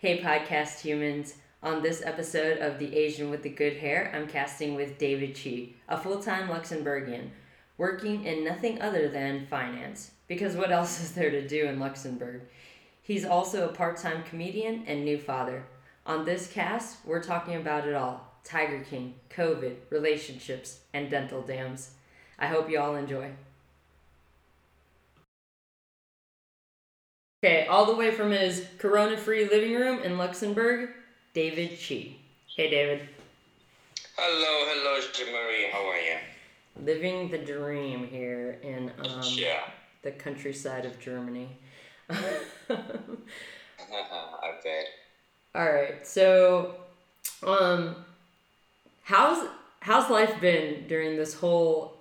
Hey, podcast humans. On this episode of The Asian with the Good Hair, I'm casting with David Chi, a full time Luxembourgian, working in nothing other than finance. Because what else is there to do in Luxembourg? He's also a part time comedian and new father. On this cast, we're talking about it all Tiger King, COVID, relationships, and dental dams. I hope you all enjoy. Okay, all the way from his corona free living room in Luxembourg, David Chi. Hey, David. Hello, hello, Marie. How are you? Living the dream here in um, Yeah. the countryside of Germany. I bet. all right, so um, how's how's life been during this whole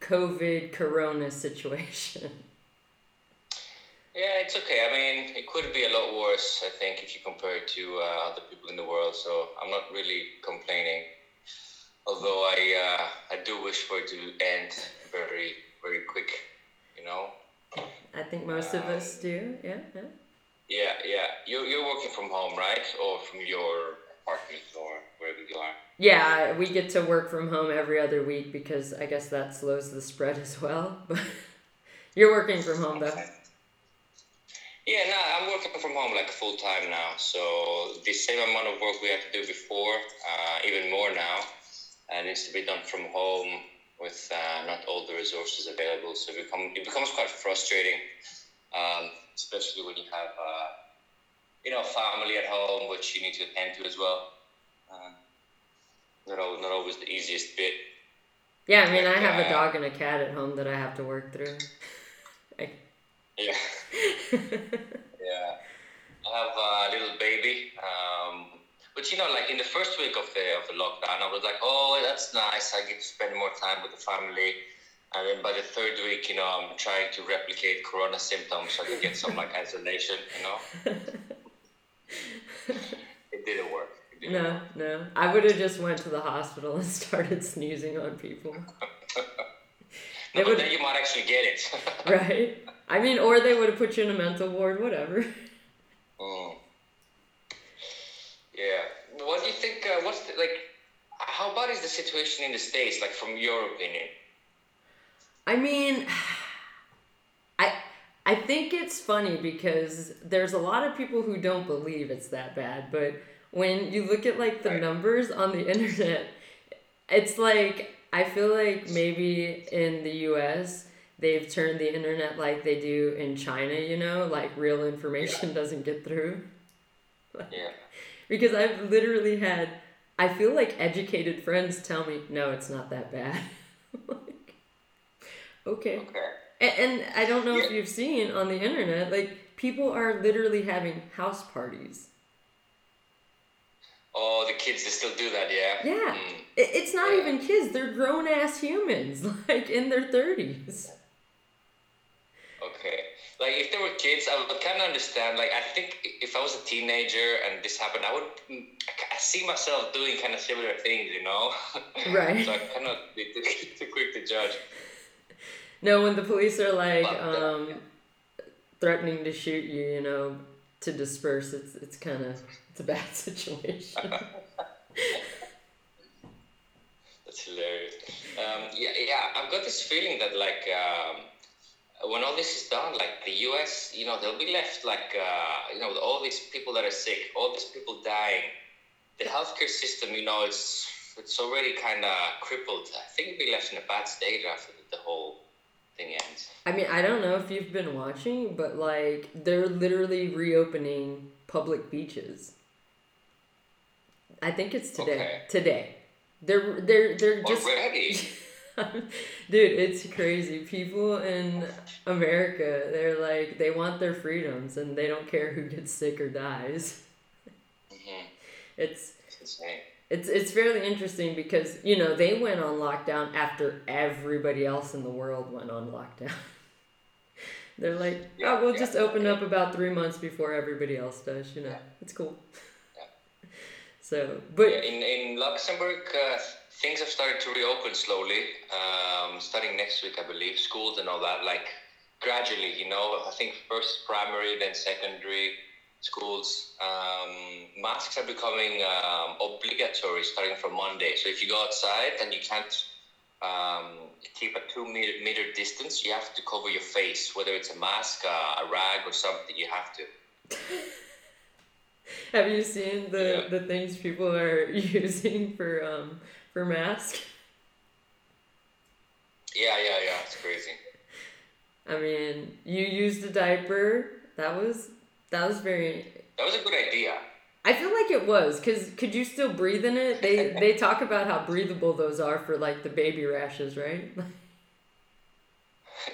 COVID corona situation? Yeah, it's okay. I mean, it could be a lot worse, I think, if you compare it to uh, other people in the world. So I'm not really complaining. Although I, uh, I do wish for it to end very, very quick, you know? I think most of us do. Yeah, yeah. Yeah, yeah. You're, you're working from home, right? Or from your apartment or wherever you are. Yeah, we get to work from home every other week because I guess that slows the spread as well. But you're working from home though. Yeah, no, I'm working from home like full time now. So the same amount of work we had to do before, uh, even more now, uh, needs to be done from home with uh, not all the resources available. So it, become, it becomes quite frustrating, um, especially when you have, uh, you know, family at home, which you need to attend to as well. Uh, not, al- not always the easiest bit. Yeah, I mean, I have a Uh, dog and a cat at home that I have to work through. Yeah. Yeah, I have a little baby. Um, but you know, like in the first week of the of the lockdown, I was like, oh, that's nice. I get to spend more time with the family. And then by the third week, you know, I'm trying to replicate corona symptoms so I can get some like isolation. You know, it didn't work. It didn't no, work. no. I would have just went to the hospital and started sneezing on people. No, but would- then you might actually get it. Right? I mean, or they would have put you in a mental ward, whatever. Mm. Yeah. What do you think? Uh, what's the, like? How bad is the situation in the states? Like, from your opinion? I mean, I I think it's funny because there's a lot of people who don't believe it's that bad, but when you look at like the Right. numbers on the internet, it's like I feel like maybe in the US they've turned the internet like they do in China, you know, like real information doesn't get through. Yeah. Because I've literally had I feel like educated friends tell me, "No, it's not that bad." like okay. Okay. And, and I don't know if you've seen on the internet, like people are literally having house parties. Oh, the kids they still do that, yeah. Yeah. Mm. It's not Yeah. even kids; they're grown ass humans, like in their thirties. Okay. Like if there were kids, I would kind of understand. Like I think if I was a teenager and this happened, I would mm, I see myself doing kind of similar things, you know. Right. so I cannot be too, too quick to judge. No, when the police are like But, um, threatening to shoot you, you know, to disperse, it's it's kind of it's a bad situation. That's hilarious. Um, yeah, yeah. I've got this feeling that like um, when all this is done, like the U.S., you know, they'll be left like uh, you know, with all these people that are sick, all these people dying. The healthcare system, you know, it's it's already kind of crippled. I think it'll be left in a bad state after the, the whole thing ends. I mean, I don't know if you've been watching, but like they're literally reopening public beaches. I think it's today. Okay. Today. They're they're they're just Already? Dude, it's crazy. People in America, they're like they want their freedoms and they don't care who gets sick or dies. hmm It's It's it's it's fairly interesting because, you know, they went on lockdown after everybody else in the world went on lockdown. They're like, Yeah, oh, we'll yeah, just open yeah. up about three months before everybody else does. You know, it's cool. Yeah. So, but in, in Luxembourg, uh, things have started to reopen slowly. Um, starting next week, I believe, schools and all that. Like gradually, you know. I think first primary, then secondary schools. Um, masks are becoming um, obligatory starting from Monday. So if you go outside and you can't um, keep a two meter, meter distance, you have to cover your face, whether it's a mask, uh, a rag, or something. You have to. have you seen the yeah. the things people are using for um for masks? Yeah, yeah, yeah. It's crazy. I mean, you used a diaper. That was that was very. That was a good idea. I feel like it was because could you still breathe in it? They they talk about how breathable those are for like the baby rashes, right?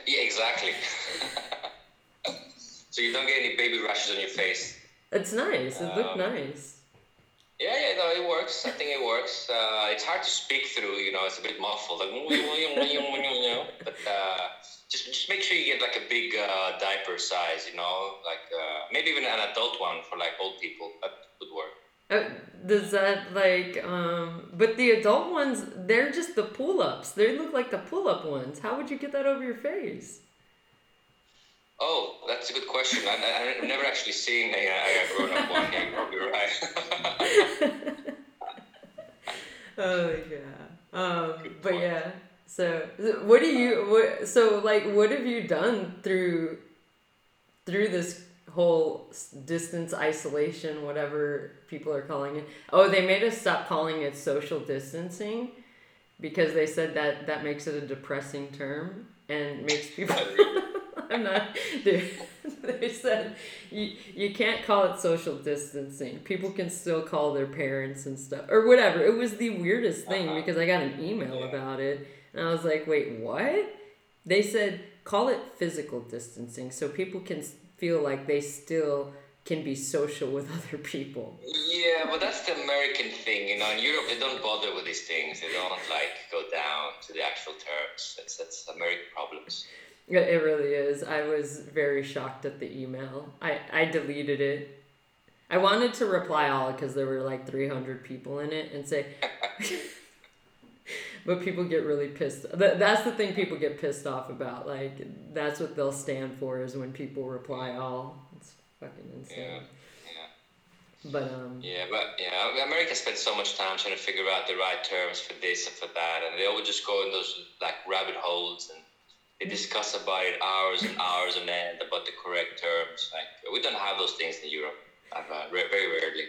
yeah, exactly. so you don't get any baby rashes on your face. It's nice. It um, looked nice. Yeah, yeah, no, it works. I think it works. Uh, it's hard to speak through, you know. It's a bit muffled, like, but uh, just just make sure you get like a big uh, diaper size, you know, like uh, maybe even an adult one for like old people. That would work. Uh, does that like um but the adult ones they're just the pull-ups they look like the pull-up ones how would you get that over your face oh that's a good question. I, i've never actually seen a, a grown-up one yeah, you're probably right. Oh yeah. Um but yeah so what do you what so like what have you done through through this whole distance isolation whatever people are calling it. Oh, they made us stop calling it social distancing because they said that that makes it a depressing term and makes people I'm not dude. they said you, you can't call it social distancing. People can still call their parents and stuff or whatever. It was the weirdest thing uh-huh. because I got an email yeah. about it and I was like, wait, what? They said, call it physical distancing so people can feel like they still can be social with other people. Yeah, but that's the American thing. You know, in Europe, they don't bother with these things. They don't like go down to the actual terms. That's that's American problems. It really is. I was very shocked at the email. I, I deleted it. I wanted to reply all because there were like 300 people in it and say, but people get really pissed. That's the thing people get pissed off about. Like that's what they'll stand for is when people reply all. It's fucking insane. Yeah. But um. Yeah, but yeah, America spends so much time trying to figure out the right terms for this and for that, and they always just go in those like rabbit holes and they discuss about it hours and hours on end about the correct terms. Like we don't have those things in Europe. Uh, very rarely.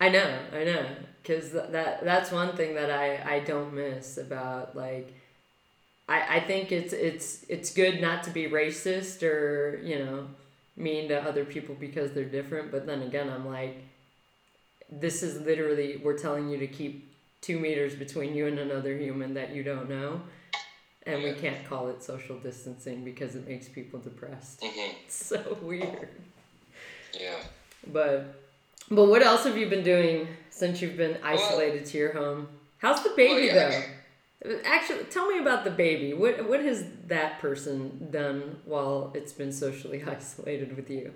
I know, I know, because that that's one thing that I I don't miss about like. I, I think it's it's it's good not to be racist or you know mean to other people because they're different but then again i'm like this is literally we're telling you to keep two meters between you and another human that you don't know and we can't call it social distancing because it makes people depressed mm-hmm. it's so weird yeah but but what else have you been doing since you've been isolated well, to your home? How's the baby well, yeah. though? Actually, tell me about the baby. What what has that person done while it's been socially isolated with you?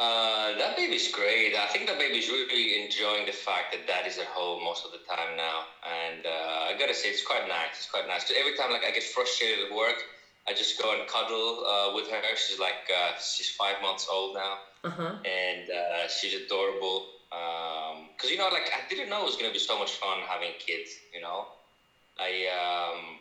Uh, that baby's great. I think that baby's really enjoying the fact that dad is at home most of the time now, and uh, I gotta say it's quite nice. It's quite nice. Every time like I get frustrated at work, I just go and cuddle uh, with her. She's like uh, she's five months old now, uh-huh. and uh, she's adorable. Because um, you know, like I didn't know it was gonna be so much fun having kids. You know, I um,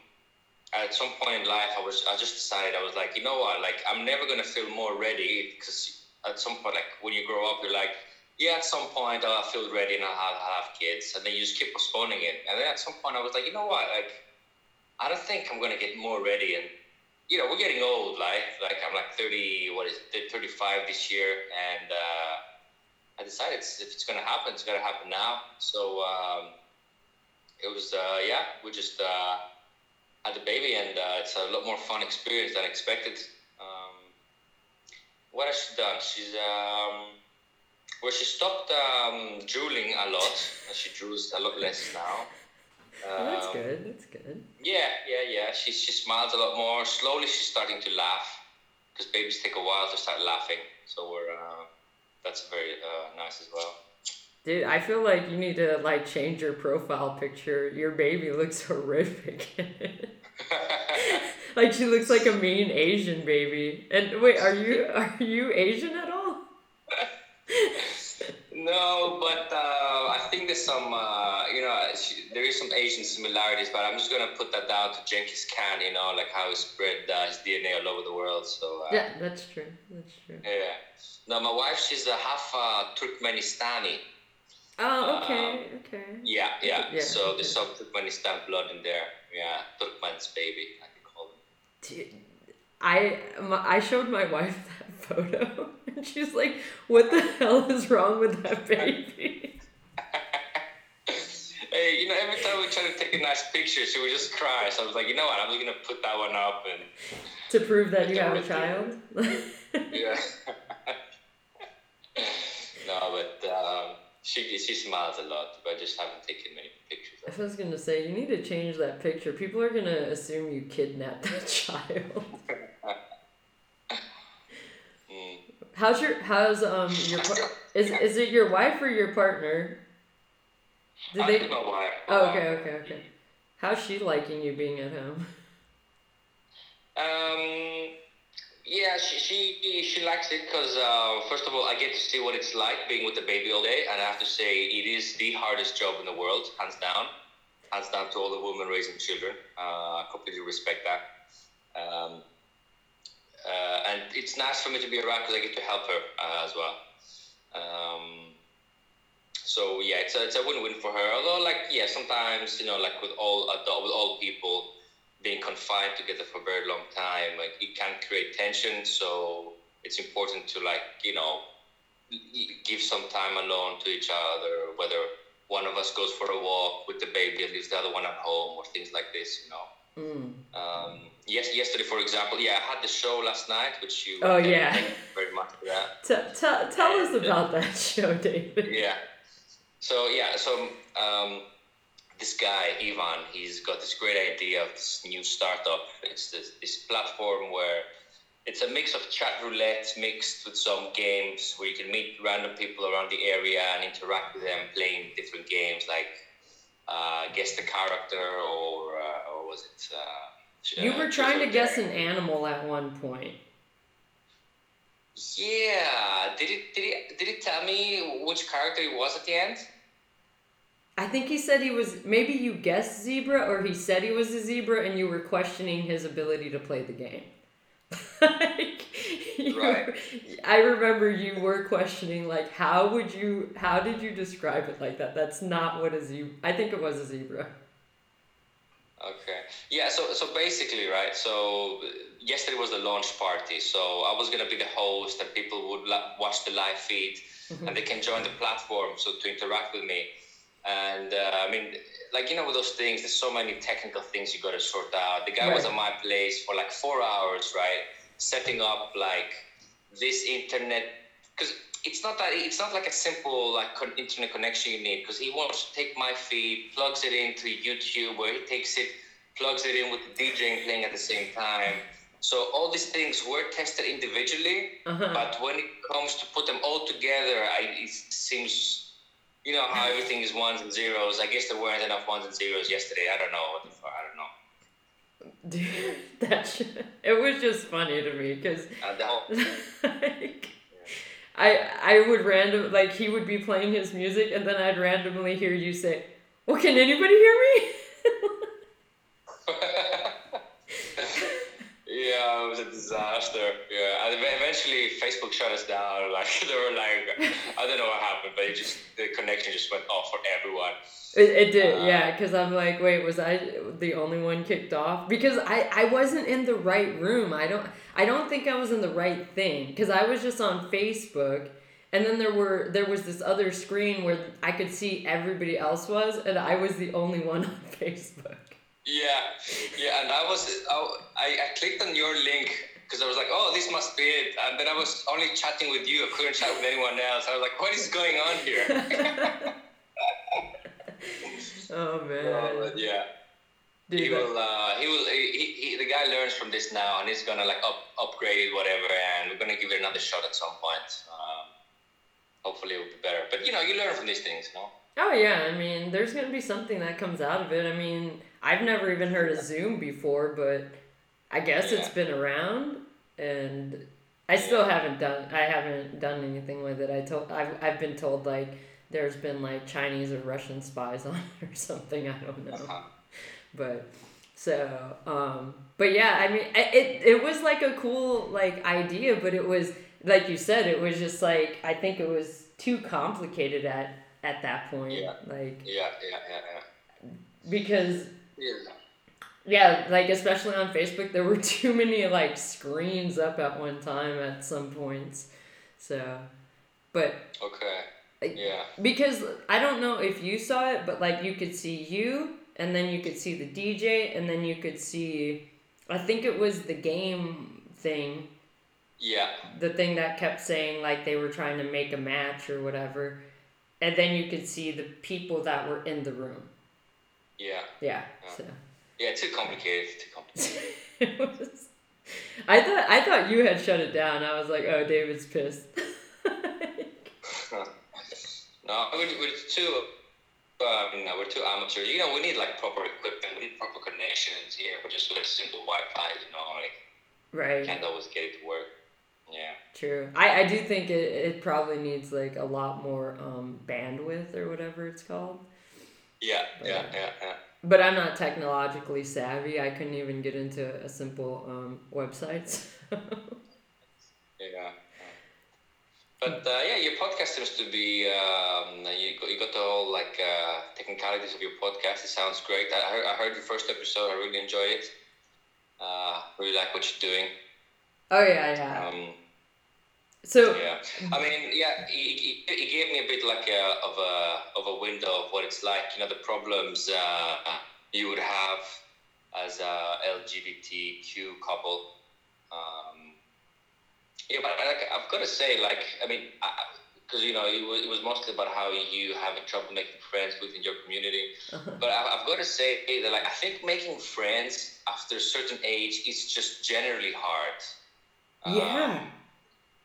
at some point in life I was I just decided I was like, you know what, like I'm never gonna feel more ready because at some point, like when you grow up, you're like, yeah, at some point I'll feel ready and I'll have, kids, and then you just keep postponing it. And then at some point I was like, you know what, like I don't think I'm gonna get more ready and you know, we're getting old. Like, like I'm like 30, what is it, 35 this year, and uh, I decided if it's gonna happen, it's gonna happen now. So um, it was, uh, yeah, we just uh, had the baby, and uh, it's a lot more fun experience than expected. What has she done? She's um, well, she stopped um, drooling a lot. She drools a lot less now. Um, that's good. That's good. Yeah, yeah, yeah. She she smiles a lot more. Slowly, she's starting to laugh because babies take a while to start laughing. So we're uh, that's very uh, nice as well. Dude, I feel like you need to like change your profile picture. Your baby looks horrific. like she looks like a mean Asian baby. And wait, are you are you Asian at all? No, but uh, I think there's some, uh, you know, she, there is some Asian similarities, but I'm just gonna put that down to Genghis Khan, you know, like how he spread uh, his DNA all over the world. So uh, yeah, that's true. That's true. Yeah. No, my wife, she's a half uh, Turkmenistani. Oh, okay, um, okay. Yeah, yeah, yeah. So there's some Turkmenistan blood in there. Yeah, Turkmen's baby, I can call them. Dude, I I showed my wife that photo, and she's like, "What the hell is wrong with that baby?" hey, you know, every time we try to take a nice picture, she would just cry. So I was like, you know what? I'm just gonna put that one up and to prove that you have a child. yeah. no, but um, she she smiles a lot, but I just haven't taken many pictures. I was gonna say you need to change that picture. People are gonna assume you kidnapped that child. How's your how's um your is is it your wife or your partner? Did they? My wife. Oh, okay, okay, okay. How's she liking you being at home? Um, yeah, she she, she likes it because uh, first of all, I get to see what it's like being with the baby all day, and I have to say it is the hardest job in the world, hands down, hands down to all the women raising children. Uh, I completely respect that. Um, uh, and it's nice for me to be around because I get to help her uh, as well. Um, so yeah, it's a, it's a win-win for her. Although like yeah, sometimes you know like with all adult, with all people being confined together for a very long time, like it can create tension. So it's important to like you know give some time alone to each other, whether one of us goes for a walk with the baby and leaves the other one at home or things like this, you know. Mm. Um, yes, yesterday, for example, yeah, I had the show last night, which you. Oh yeah. very much for that. T- t- tell us about that show, David. Yeah. So yeah, so um, this guy Ivan, he's got this great idea of this new startup. It's this this platform where it's a mix of chat roulette mixed with some games where you can meet random people around the area and interact with them playing different games like uh, guess the character or uh, or was it? Uh, you were trying to guess an animal at one point. Yeah, did it did it did it tell me which character it was at the end? I think he said he was maybe you guessed zebra or he said he was a zebra and you were questioning his ability to play the game. like, right. I remember you were questioning like how would you how did you describe it like that? That's not what a zebra. I think it was a zebra. Okay. Yeah. So so basically, right. So yesterday was the launch party. So I was gonna be the host, and people would la- watch the live feed, mm-hmm. and they can join the platform so to interact with me. And uh, I mean, like you know, with those things, there's so many technical things you got to sort out. The guy right. was at my place for like four hours, right, setting up like this internet because it's not that it's not like a simple like con- internet connection you need because he wants to take my feed, plugs it into YouTube, where he takes it, plugs it in with the DJing playing at the same time. So all these things were tested individually, uh-huh. but when it comes to put them all together, I, it seems you know how everything is ones and zeros. I guess there weren't enough ones and zeros yesterday. I don't know what the fuck. I don't know. Dude, that shit, it was just funny to me because uh, like, I I would random like he would be playing his music and then I'd randomly hear you say, "Well, can anybody hear me?" Yeah, it was a disaster. Yeah, and eventually Facebook shut us down. Like they were like, I don't know what happened, but it just the connection just went off for everyone. It, it did, uh, yeah. Because I'm like, wait, was I the only one kicked off? Because I I wasn't in the right room. I don't I don't think I was in the right thing. Because I was just on Facebook. And then there were there was this other screen where I could see everybody else was, and I was the only one on Facebook. Yeah, yeah, and I was I, I clicked on your link because I was like, oh, this must be it, and then I was only chatting with you. I couldn't chat with anyone else. I was like, what is going on here? oh man. Oh, yeah. Dude, he will. Uh, he will. He, he, the guy learns from this now, and he's gonna like up upgrade it, whatever, and we're gonna give it another shot at some point. Um, hopefully, it will be better. But you know, you learn from these things, no? Oh yeah, I mean, there's gonna be something that comes out of it. I mean, I've never even heard of Zoom before, but I guess yeah. it's been around, and I still haven't done. I haven't done anything with it. I told. I've I've been told like there's been like Chinese or Russian spies on it or something. I don't know. Uh-huh. But so, um, but yeah, I mean, it it was like a cool like idea, but it was like you said, it was just like I think it was too complicated at at that point. Yeah. Like. Yeah, yeah, yeah, yeah. Because. Yeah yeah, like especially on Facebook, there were too many like screens up at one time at some points. So, but okay, yeah, because I don't know if you saw it, but like you could see you, and then you could see the DJ, and then you could see, I think it was the game thing. Yeah. The thing that kept saying like they were trying to make a match or whatever, and then you could see the people that were in the room. Yeah. Yeah. yeah. So. Yeah, too complicated. Too complicated. I thought I thought you had shut it down. I was like, oh, David's pissed. no, we're, we're too. Um, no, we're too amateur. You know, we need like proper equipment, we need proper connections. Yeah, we're just like simple Wi-Fi. You know, like right. Can't always get it to work. Yeah. True. I, I do think it, it probably needs like a lot more um, bandwidth or whatever it's called. Yeah, but, yeah, yeah, yeah but I'm not technologically savvy. I couldn't even get into a simple um, website. yeah. But uh, yeah, your podcast seems to be um, you got, you got the whole like uh, technicalities of your podcast. It sounds great. I heard, I heard your first episode. I really enjoy it. Uh, really like what you're doing. Oh yeah, yeah. Um, so yeah, I mean, yeah, he, he, he, gave me a bit like a, of a of a window of what it's like. You know, the problems uh, you would have as a LGBTQ couple. Um, yeah, but like, I've got to say, like, I mean, because you know, it was, it was mostly about how you having trouble making friends within your community. Uh-huh. But I, I've got to say that, like, I think making friends after a certain age is just generally hard. Yeah. Um,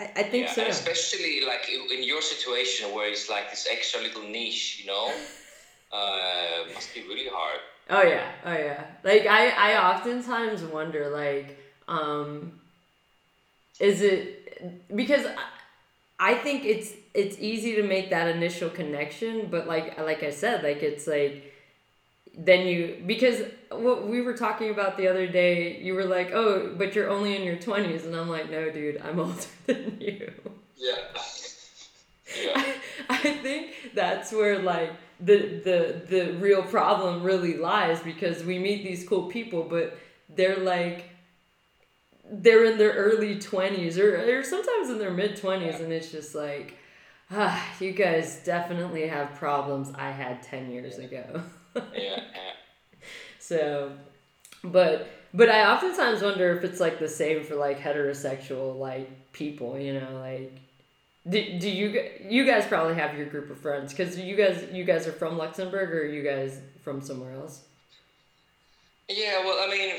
I, I think yeah, so. especially like in your situation where it's like this extra little niche, you know, uh, must be really hard. Oh yeah, oh yeah. Like I, I oftentimes wonder, like, um, is it because I, I think it's it's easy to make that initial connection, but like like I said, like it's like then you because what we were talking about the other day you were like oh but you're only in your 20s and i'm like no dude i'm older than you yeah yeah I, I think that's where like the the the real problem really lies because we meet these cool people but they're like they're in their early 20s or, or sometimes in their mid 20s yeah. and it's just like ah you guys definitely have problems i had 10 years yeah. ago yeah, So, but but I oftentimes wonder if it's like the same for like heterosexual like people, you know, like do, do you you guys probably have your group of friends because you guys you guys are from Luxembourg or you guys from somewhere else? Yeah, well, I mean,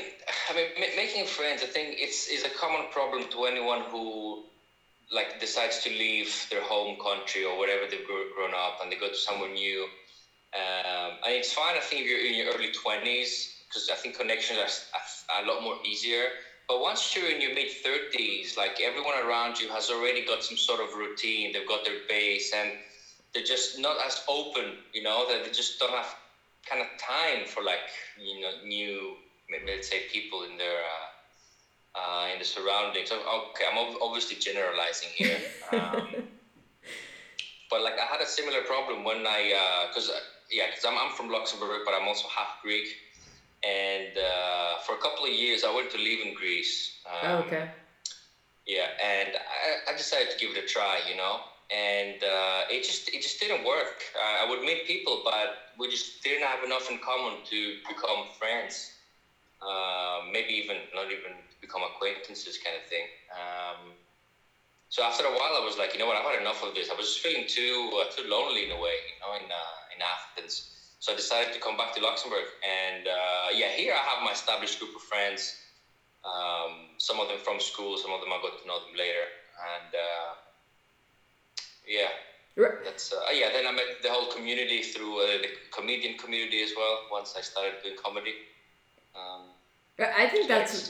I mean, making friends. I think it's is a common problem to anyone who like decides to leave their home country or wherever they've grown up and they go to somewhere new um, and it's fine, I think, if you're in your early 20s, because I think connections are a lot more easier. But once you're in your mid 30s, like everyone around you has already got some sort of routine, they've got their base, and they're just not as open, you know, that they just don't have kind of time for like, you know, new, let's say, people in their. Uh, uh, in the surroundings. Okay, I'm obviously generalizing here. Um, but like I had a similar problem when I, because uh, yeah, because I'm, I'm from Luxembourg, but I'm also half Greek. And uh, for a couple of years, I went to live in Greece. Um, oh, okay. Yeah, and I, I decided to give it a try, you know, and uh, it just it just didn't work. Uh, I would meet people, but we just didn't have enough in common to become friends. Uh, maybe even not even become acquaintances, kind of thing. Um, so after a while, I was like, you know what, I've had enough of this. I was just feeling too uh, too lonely in a way, you know, in uh, in Athens. So I decided to come back to Luxembourg, and uh, yeah, here I have my established group of friends. Um, some of them from school, some of them I got to know them later, and uh, yeah, right. that's uh, yeah. Then I met the whole community through uh, the comedian community as well. Once I started doing comedy, um, I think that's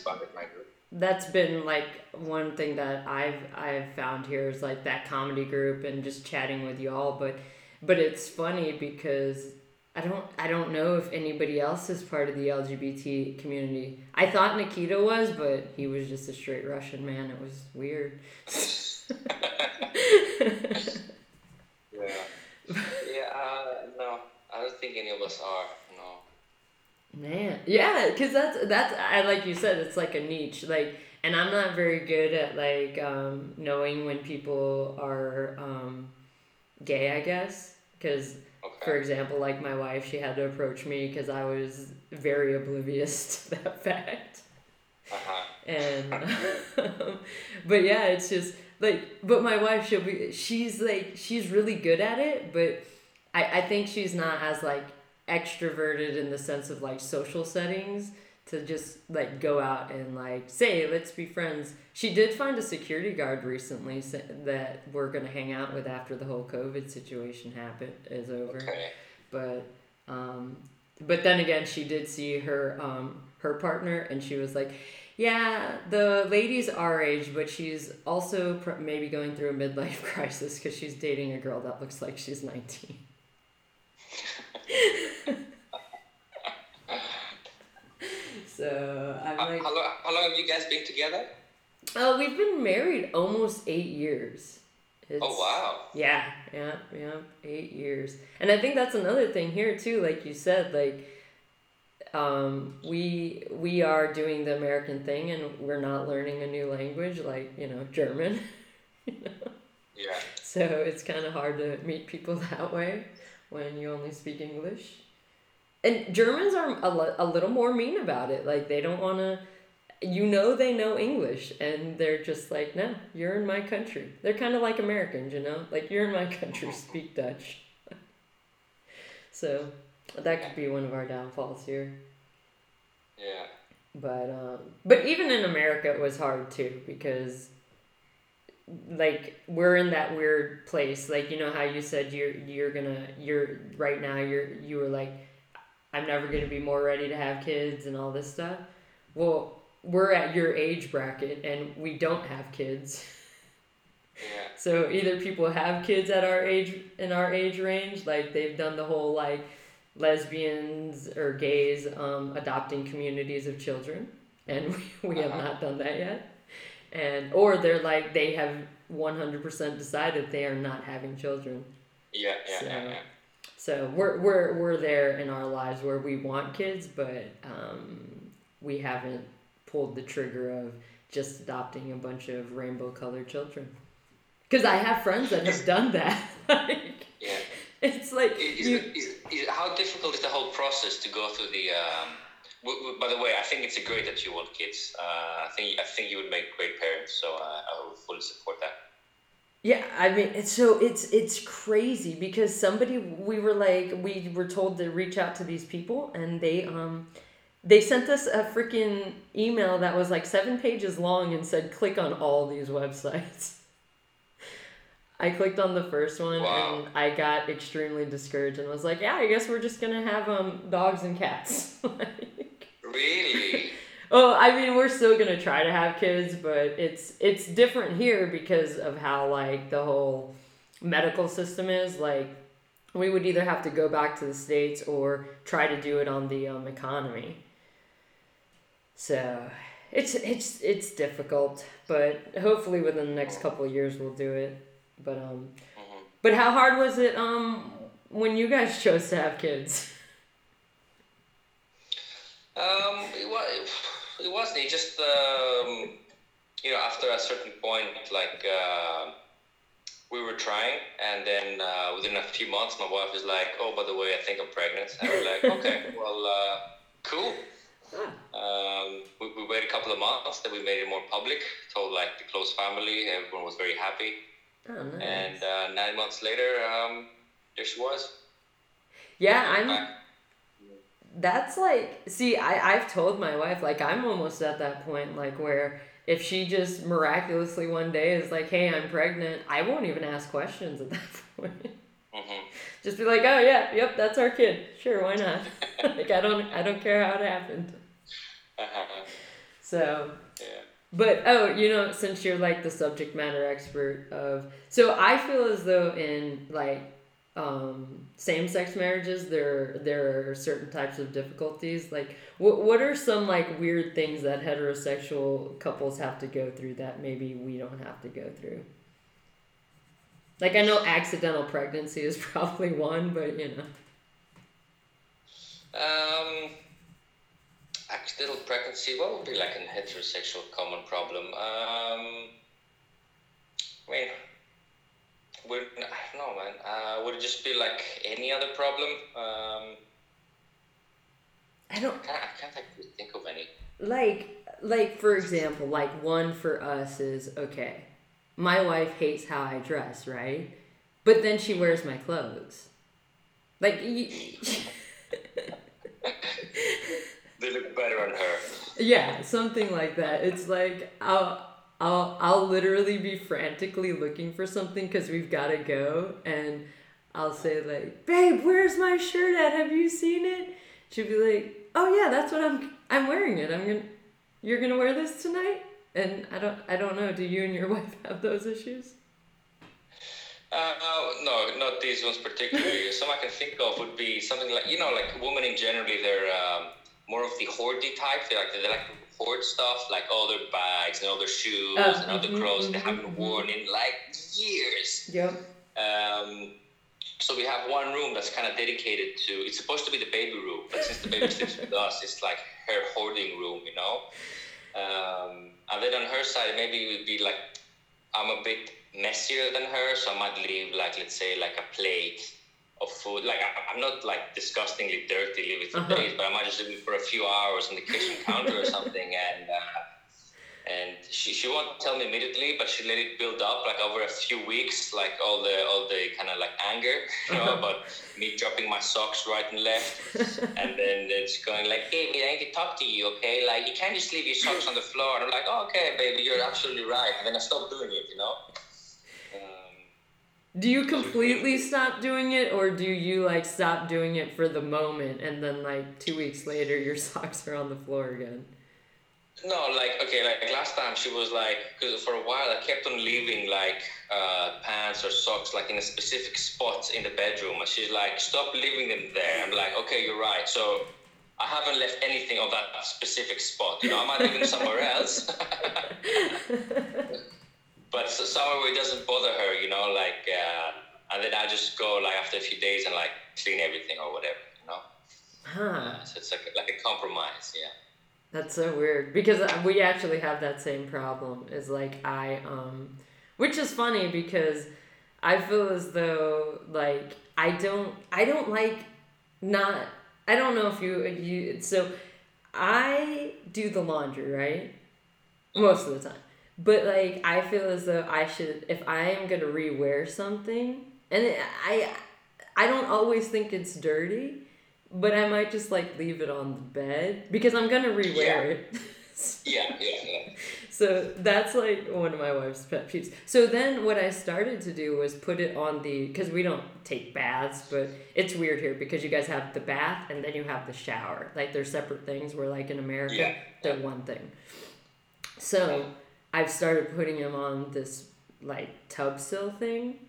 that's been like one thing that I've I've found here is like that comedy group and just chatting with y'all. But but it's funny because I don't I don't know if anybody else is part of the LGBT community. I thought Nikita was, but he was just a straight Russian man. It was weird. yeah. Yeah. Uh, no, I don't think any of us are. No. Man, yeah, cause that's that's I like you said, it's like a niche. Like, and I'm not very good at like um, knowing when people are um, gay. I guess because. Okay. For example, like my wife, she had to approach me because I was very oblivious to that fact. Uh-huh. And, but yeah, it's just like but my wife she'll be she's like she's really good at it but i i think she's not as like extroverted in the sense of like social settings to just like go out and like say let's be friends she did find a security guard recently that we're gonna hang out with after the whole covid situation happened is over okay. but um but then again she did see her um her partner and she was like yeah, the lady's our age, but she's also pr- maybe going through a midlife crisis because she's dating a girl that looks like she's 19. so I'm like. How, long, how long have you guys been together? Oh, we've been married almost eight years. It's, oh wow! Yeah, yeah, yeah, eight years, and I think that's another thing here too. Like you said, like um, we we are doing the American thing, and we're not learning a new language like you know German. you know? Yeah. So it's kind of hard to meet people that way when you only speak English. And Germans are a, a little more mean about it. Like they don't want to. You know they know English, and they're just like, no, you're in my country. They're kind of like Americans, you know, like you're in my country, speak Dutch. so that could be one of our downfalls here. Yeah. But um, but even in America, it was hard too because like we're in that weird place. Like you know how you said you're you're gonna you're right now you're you were like I'm never gonna be more ready to have kids and all this stuff. Well, we're at your age bracket and we don't have kids. Yeah. So either people have kids at our age in our age range, like they've done the whole like lesbians or gays um, adopting communities of children, and we, we have uh-huh. not done that yet. And or they're like they have one hundred percent decided they are not having children. Yeah, yeah, so, yeah, yeah. So we're we're we're there in our lives where we want kids, but um, we haven't pulled the trigger of just adopting a bunch of rainbow colored children. Because I have friends that have done that. like, yeah. It's like is, you, is, is, how difficult is the whole process to go through the. Um, w- w- by the way, I think it's a great that you want kids. Uh, I think I think you would make great parents, so uh, I would fully support that. Yeah, I mean, it's so it's it's crazy because somebody we were like we were told to reach out to these people and they um they sent us a freaking email that was like seven pages long and said click on all these websites. I clicked on the first one wow. and I got extremely discouraged and was like, yeah, I guess we're just gonna have um dogs and cats. like, really? Oh, I mean, we're still gonna try to have kids, but it's it's different here because of how like the whole medical system is. Like, we would either have to go back to the states or try to do it on the um, economy. So it's it's it's difficult, but hopefully within the next couple of years we'll do it. But um, mm-hmm. but how hard was it um when you guys chose to have kids? Um, it was. It just um, you know after a certain point, like uh, we were trying, and then uh, within a few months, my wife was like, "Oh, by the way, I think I'm pregnant." And we're like, "Okay, well, uh, cool." Um, we, we waited a couple of months, then we made it more public. Told like the close family, everyone was very happy. Oh, nice. And uh, nine months later, um, there she was. Yeah, I'm. That's like, see, I I've told my wife like I'm almost at that point like where if she just miraculously one day is like, hey, I'm pregnant, I won't even ask questions at that point. Mm-hmm. Just be like, oh yeah, yep, that's our kid. Sure, why not? like I don't I don't care how it happened. Uh-huh. So. Yeah. But oh, you know, since you're like the subject matter expert of, so I feel as though in like um, same-sex marriages, there there are certain types of difficulties. Like, what what are some like weird things that heterosexual couples have to go through that maybe we don't have to go through? Like, I know accidental pregnancy is probably one, but you know. Um, accidental pregnancy. What would be like a heterosexual common problem? Um, I mean would I don't know, man. Uh, would it just be like any other problem? Um, I don't. I can't, I can't actually think of any. Like, like for example, like one for us is okay. My wife hates how I dress, right? But then she wears my clothes. Like. You, they look better on her. Yeah, something like that. It's like I'll I'll I'll literally be frantically looking for something because we've got to go, and I'll say like, "Babe, where's my shirt at? Have you seen it?" She'll be like, "Oh yeah, that's what I'm I'm wearing it. I'm gonna you're gonna wear this tonight." And I don't I don't know. Do you and your wife have those issues? Uh, no, not these ones particularly. Some I can think of would be something like you know, like women in generally, they're um, more of the hoardy type. They like they like hoard stuff, like all their bags and all their shoes oh, and all the mm-hmm, clothes mm-hmm, they haven't mm-hmm. worn in like years. Yep. Um, so we have one room that's kind of dedicated to. It's supposed to be the baby room, but since the baby sleeps with us, it's like her hoarding room, you know. Um, and then on her side, maybe it would be like I'm a bit messier than her, so I might leave like let's say like a plate of food. Like I, am not like disgustingly dirty, living for uh-huh. days, but I might just leave it for a few hours on the kitchen counter or something, and uh, and she, she won't tell me immediately, but she let it build up like over a few weeks, like all the all the kind of like anger, you know, uh-huh. about me dropping my socks right and left, and then it's going like, baby, I need to talk to you, okay? Like you can't just leave your socks on the floor. And I'm like, oh, okay, baby, you're absolutely right, and then I stop doing it, you know. Do you completely stop doing it, or do you like stop doing it for the moment, and then like two weeks later, your socks are on the floor again? No, like okay, like last time she was like, because for a while I kept on leaving like uh, pants or socks like in a specific spot in the bedroom, and she's like, stop leaving them there. I'm like, okay, you're right. So I haven't left anything of that specific spot. You know, I might leave them somewhere else. but where it doesn't bother her, you know, like, uh, and then I just go like after a few days and like clean everything or whatever, you know. Huh. Uh, so it's like like a compromise, yeah. That's so weird because uh, we actually have that same problem. Is like I um, which is funny because I feel as though like I don't I don't like not I don't know if you you so I do the laundry right most of the time but like I feel as though I should if I am gonna rewear something, and I I don't always think it's dirty, but I might just like leave it on the bed because I'm gonna rewear yeah. it. yeah, yeah, yeah. So that's like one of my wife's pet peeves. So then what I started to do was put it on the because we don't take baths, but it's weird here because you guys have the bath and then you have the shower. Like they're separate things. Where like in America, yeah. they're one thing. So. I've started putting him on this like tub sill thing.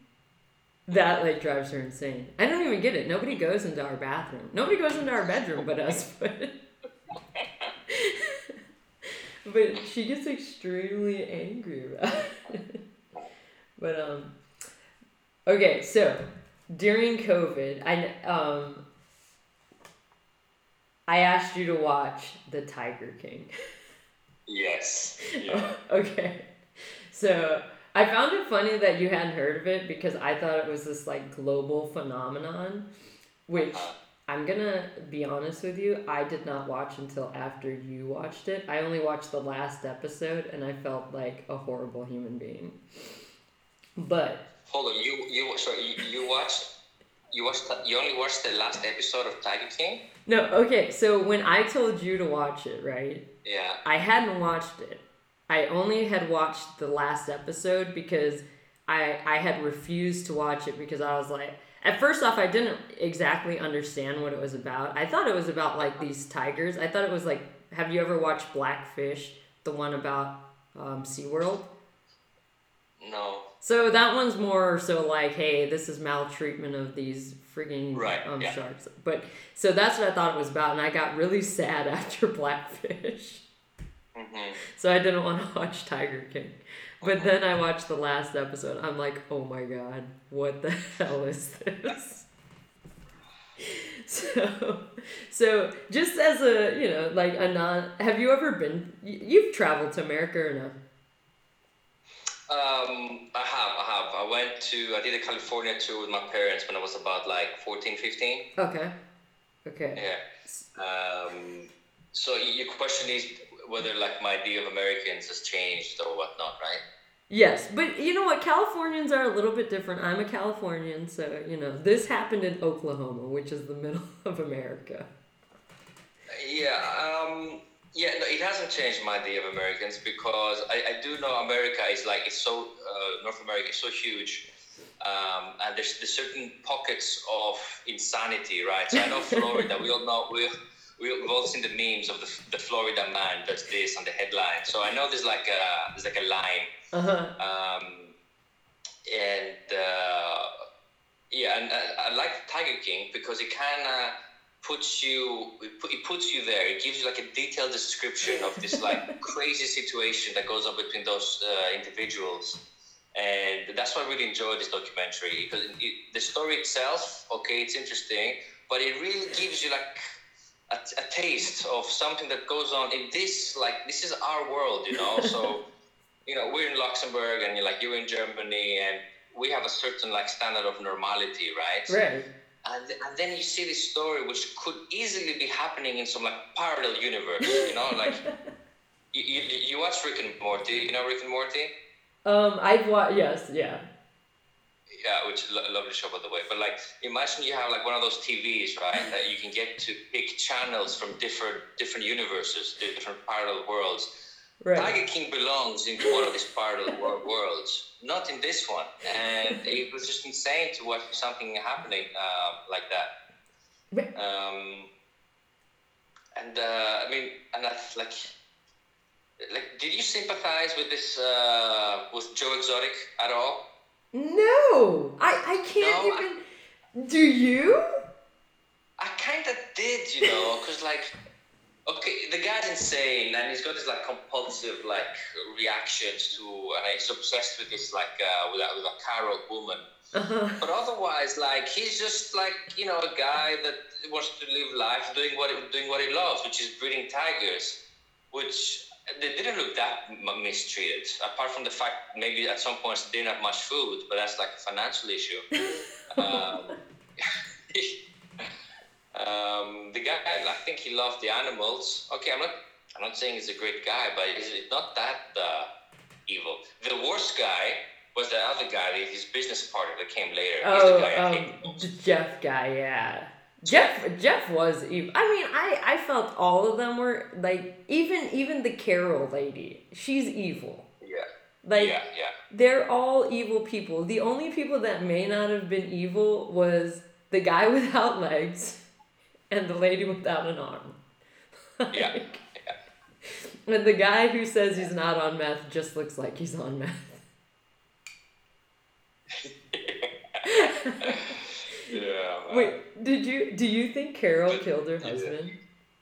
That like drives her insane. I don't even get it. Nobody goes into our bathroom. Nobody goes into our bedroom but us. But, but she gets extremely angry about it. but um okay, so during COVID, I um I asked you to watch The Tiger King. Yes. Yeah. okay. So I found it funny that you hadn't heard of it because I thought it was this like global phenomenon, which uh-huh. I'm gonna be honest with you, I did not watch until after you watched it. I only watched the last episode and I felt like a horrible human being. But hold on, you you sorry you, you watched you watched you only watched the last episode of Tiger King? No, okay. So when I told you to watch it, right? Yeah. I hadn't watched it. I only had watched the last episode because I I had refused to watch it because I was like at first off I didn't exactly understand what it was about. I thought it was about like these tigers. I thought it was like have you ever watched Blackfish, the one about um, SeaWorld? No. So that one's more so like, hey, this is maltreatment of these frigging Right, um, yeah. sharks. But so that's what I thought it was about, and I got really sad after Blackfish. hmm So I didn't want to watch Tiger King. But then I watched the last episode. I'm like, oh my god, what the hell is this? So, so just as a you know, like a non, have you ever been? You've traveled to America or no? Um, I have, I have. I went to, I did a California tour with my parents when I was about like 14, 15. Okay, okay. Yeah. Um, so your question is whether like my idea of Americans has changed or whatnot, right? Yes, but you know what? Californians are a little bit different. I'm a Californian, so you know this happened in Oklahoma, which is the middle of America. Yeah, um, yeah, no, it hasn't changed my idea of Americans because I, I do know America is like it's so uh, North America is so huge, um, and there's, there's certain pockets of insanity, right? So I know Florida. we all know we we we've all seen the memes of the, the Florida man does this on the headline. So I know there's like a there's like a line Uh huh. um, and uh, yeah, and I, I like Tiger King because it kind of puts you it, puts you there. It gives you like a detailed description of this like crazy situation that goes on between those uh, individuals. And that's why I really enjoyed this documentary because it, the story itself, okay, it's interesting, but it really gives you like a, a taste of something that goes on in this like this is our world, you know. So you know, we're in Luxembourg and you're like you're in Germany and we have a certain like standard of normality, right? Right. And, and then you see this story which could easily be happening in some like parallel universe, you know, like you, you, you watch Rick and Morty, you know Rick and Morty? Um, I've watched. Yes, yeah. Yeah, which is a lo- lovely show by the way. But like, imagine you have like one of those TVs, right? That you can get to pick channels from different different universes, different parallel worlds. Right. Tiger King belongs into one of these parallel wor- worlds, not in this one. And it was just insane to watch something happening uh, like that. Um, and uh, I mean, and that's like, like, did you sympathize with this uh, with Joe Exotic at all? No, I I can't No, I- even. Do you? I kind of did, you know, because like, okay, the guy's insane, and he's got this like compulsive like reactions to, and he's obsessed with this like uh, with a, with a Carol woman. Uh-huh. But otherwise, like, he's just like you know a guy that wants to live life doing what doing what he loves, which is breeding tigers, which they didn't look that mistreated. Apart from the fact maybe at some points they didn't have much food, but that's like a financial issue. um, um, the guy, I think he loved the animals. Okay, I'm not, I'm not saying he's a great guy, but he's not that uh, evil. The worst guy was the other guy, his business partner that came later. He's the Oh, guy um, hate the most. the Jeff guy, yeah. Jeff Jeff was evil. I mean, I I felt all of them were like even even the Carol lady. She's evil. Yeah, Like yeah, yeah. they're all evil people. The only people that may not have been evil was the guy without legs and the lady without an arm. Yeah, Like- And the guy who says he's not on meth just looks like he's on meth. Yeah. Wait, did you do you think Carol killed her yeah. husband?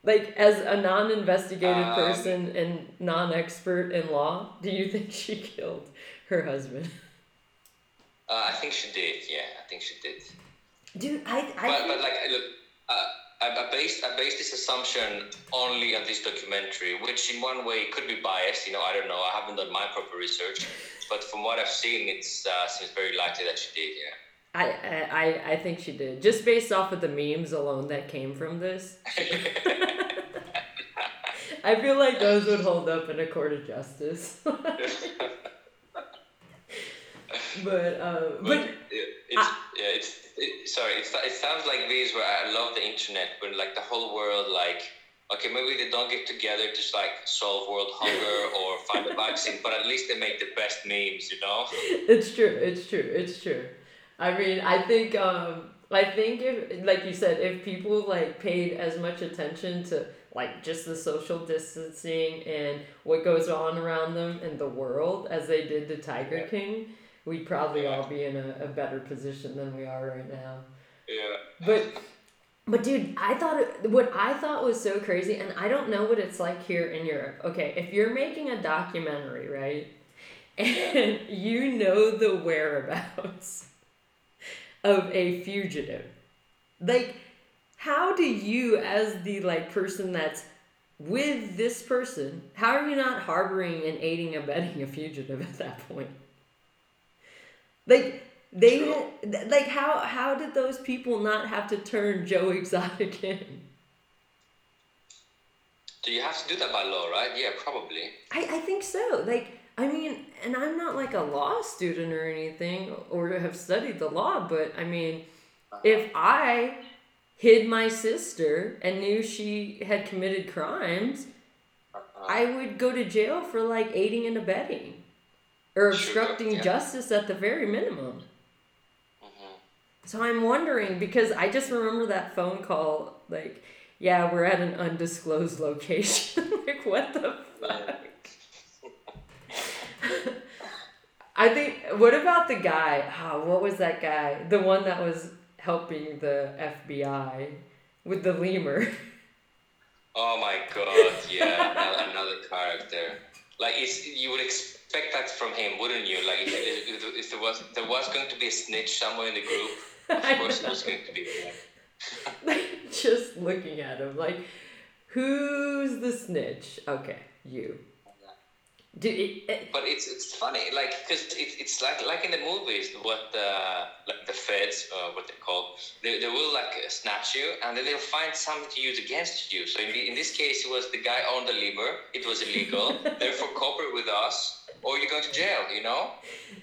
Like as a non-investigated Um, person and non-expert in law, do you think she killed her husband? Uh, I think she did. Yeah, I think she did. Dude, I I But, but like, look, uh, I, I based I based this assumption only on this documentary, which in one way could be biased. You know, I don't know. I haven't done my proper research, but from what I've seen, it uh, seems very likely that she did. Yeah. I, I I think she did. Just based off of the memes alone that came from this. I feel like those would hold up in a court of justice. but uh, But but it, it's, yeah, it's it, sorry. It's, it sounds like these where I love the internet when like the whole world like okay maybe they don't get together to like solve world hunger or find a vaccine, but at least they make the best memes, you know. it's true. It's true. It's true. I mean, I think um I think if like you said, if people like paid as much attention to like just the social distancing and what goes on around them in the world as they did to Tiger. King, we'd probably all be in a, a better position than we are right now. Yeah. But but dude, I thought it, what I thought was so crazy, and I don't know what it's like here in Europe. Okay, if you're making a documentary, right, and you know the whereabouts of a fugitive, like, how do you, as the like person that's with this person, how are you not harboring and aiding and abetting a fugitive at that point? Like they True. like how how did those people not have to turn Joe Exotic in? Do you have to do that by law, right? Yeah, probably. I, I think so. Like I mean, and I'm not like a law student or anything or have studied the law, but I mean, if I hid my sister and knew she had committed crimes, Uh-huh. I would go to jail for like aiding and abetting or Sure, obstructing yeah. justice at the very minimum. Mhm. So I'm wondering because I just remember that phone call like, yeah, we're at an undisclosed location. like what the fuck? I think what about the guy? Oh, what was that guy? The one that was helping the FBI with the lemur. Oh my god, yeah, another, another character. Like, it's, you would expect that from him, wouldn't you? Like, if, if, if there was there was going to be a snitch somewhere in the group, of course it was going to be just looking at him like who's the snitch? Okay you it, it, But it's it's funny, like, because it, it's like like in the movies, what the like the feds, uh, what they call, they, they will like snatch you, and then they'll find something to use against you. So in, the, in this case, it was the guy owned the liver. It was illegal. Therefore, cooperate with us, or you go to jail. You know?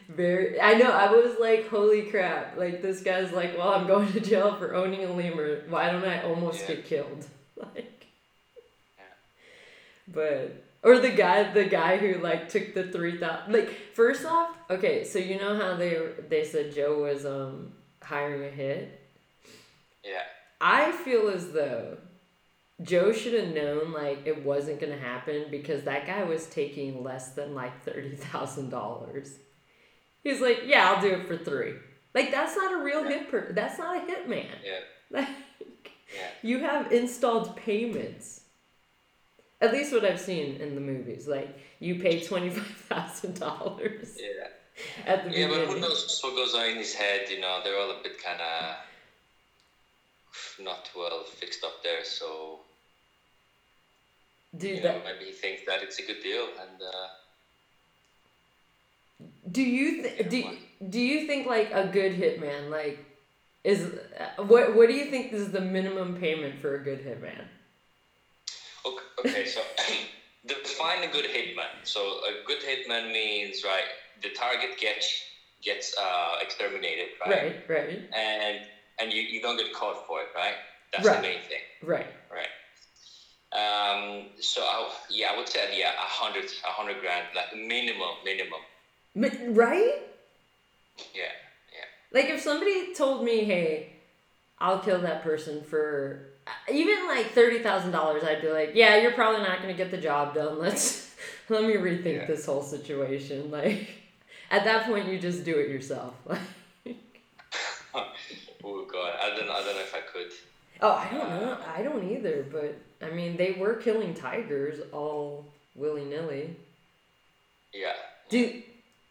very i know i was like holy crap like this guy's like well i'm going to jail for owning a lemur why don't i almost Yeah. get killed like Yeah. but or the guy the guy who like took the 3000 like first off okay so you know how they they said joe was um hiring a hit Yeah. I feel as though Joe should have known like it wasn't gonna happen because that guy was taking less than like thirty thousand dollars. He's like, yeah, I'll do it for three. Like that's not a real hit per. That's not a hitman. Yeah. Like Yeah. you have installed payments. At least what I've seen in the movies, like you pay twenty five thousand dollars Yeah. at the Yeah, but who beginning. knows what goes on in his head? You know, they're all a bit kind of not well fixed up there. So Dude, you know, that, maybe he thinks that it's a good deal, and uh, Do you th- do do you think like a good hitman like is uh, what what do you think is the minimum payment for a good hitman? Okay, okay so define a good hitman. So a good hitman means right, the target gets gets uh, exterminated, right? Right, right, And and you, you don't get caught for it, right? That's Right. the main thing, right. right? Um, so I, yeah, I would say yeah, a hundred, a hundred grand, like minimum, minimum. Mi- Right? Yeah, yeah. Like if somebody told me, "Hey, I'll kill that person for Uh, even like thirty thousand dollars," I'd be like, "Yeah, you're probably not gonna get the job done. Let's let me rethink Yeah. this whole situation." Like at that point, you just do it yourself. oh god, I don't, I don't know if I could. Oh, I don't know. Uh, I don't either. But I mean, they were killing tigers all willy nilly. Yeah, Dude,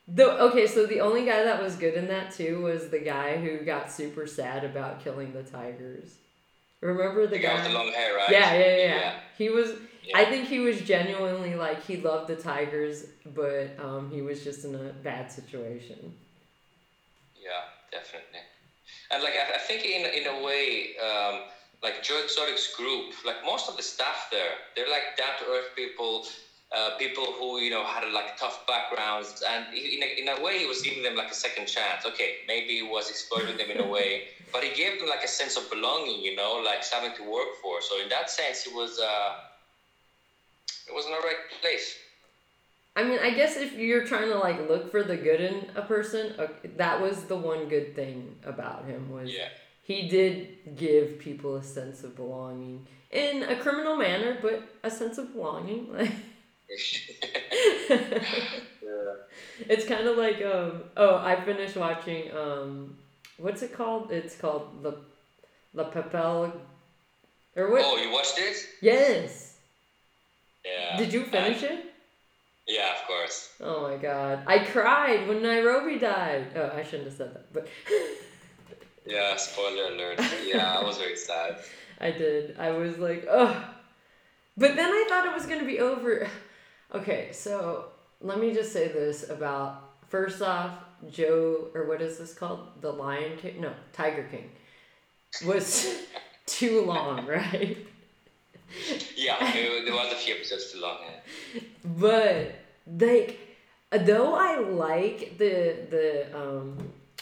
the okay. So the only guy that was good in that too was the guy who got super sad about killing the tigers. Remember the, the guy guy? with the long hair, right? yeah, yeah, yeah, yeah. He was. Yeah. I think he was genuinely like he loved the tigers, but um, he was just in a bad situation. Yeah, definitely. And like I, I think in in a way, um, like Joe Exotic's group, like most of the staff there, they're like down to earth people, uh, people who you know had like tough backgrounds, and in a, in a way he was giving them like a second chance. Okay, maybe he was exploiting them in a way, but he gave them like a sense of belonging, you know, like something to work for. So in that sense, it was uh, it was in the right place. I mean, I guess if you're trying to like look for the good in a person, uh, that was the one good thing about him was Yeah, he did give people a sense of belonging in a criminal manner, but a sense of belonging. Like yeah. it's kind of like um oh I finished watching um what's it called? It's called the La Papel or what? Oh, you watched it? Yes. Yeah. Did you finish I- it? Yeah, of course. Oh my god. I cried when Nairobi died. Oh, I shouldn't have said that, but Yeah, spoiler alert. Yeah, I was very sad. I did. I was like, oh. But then I thought it was gonna be over. Okay, so let me just say this about first off, Joe or what is this called? The Lion King? No, Tiger King. Was too long, right? Yeah, it, there was a few episodes too long. Yeah. But like, though I like the the um,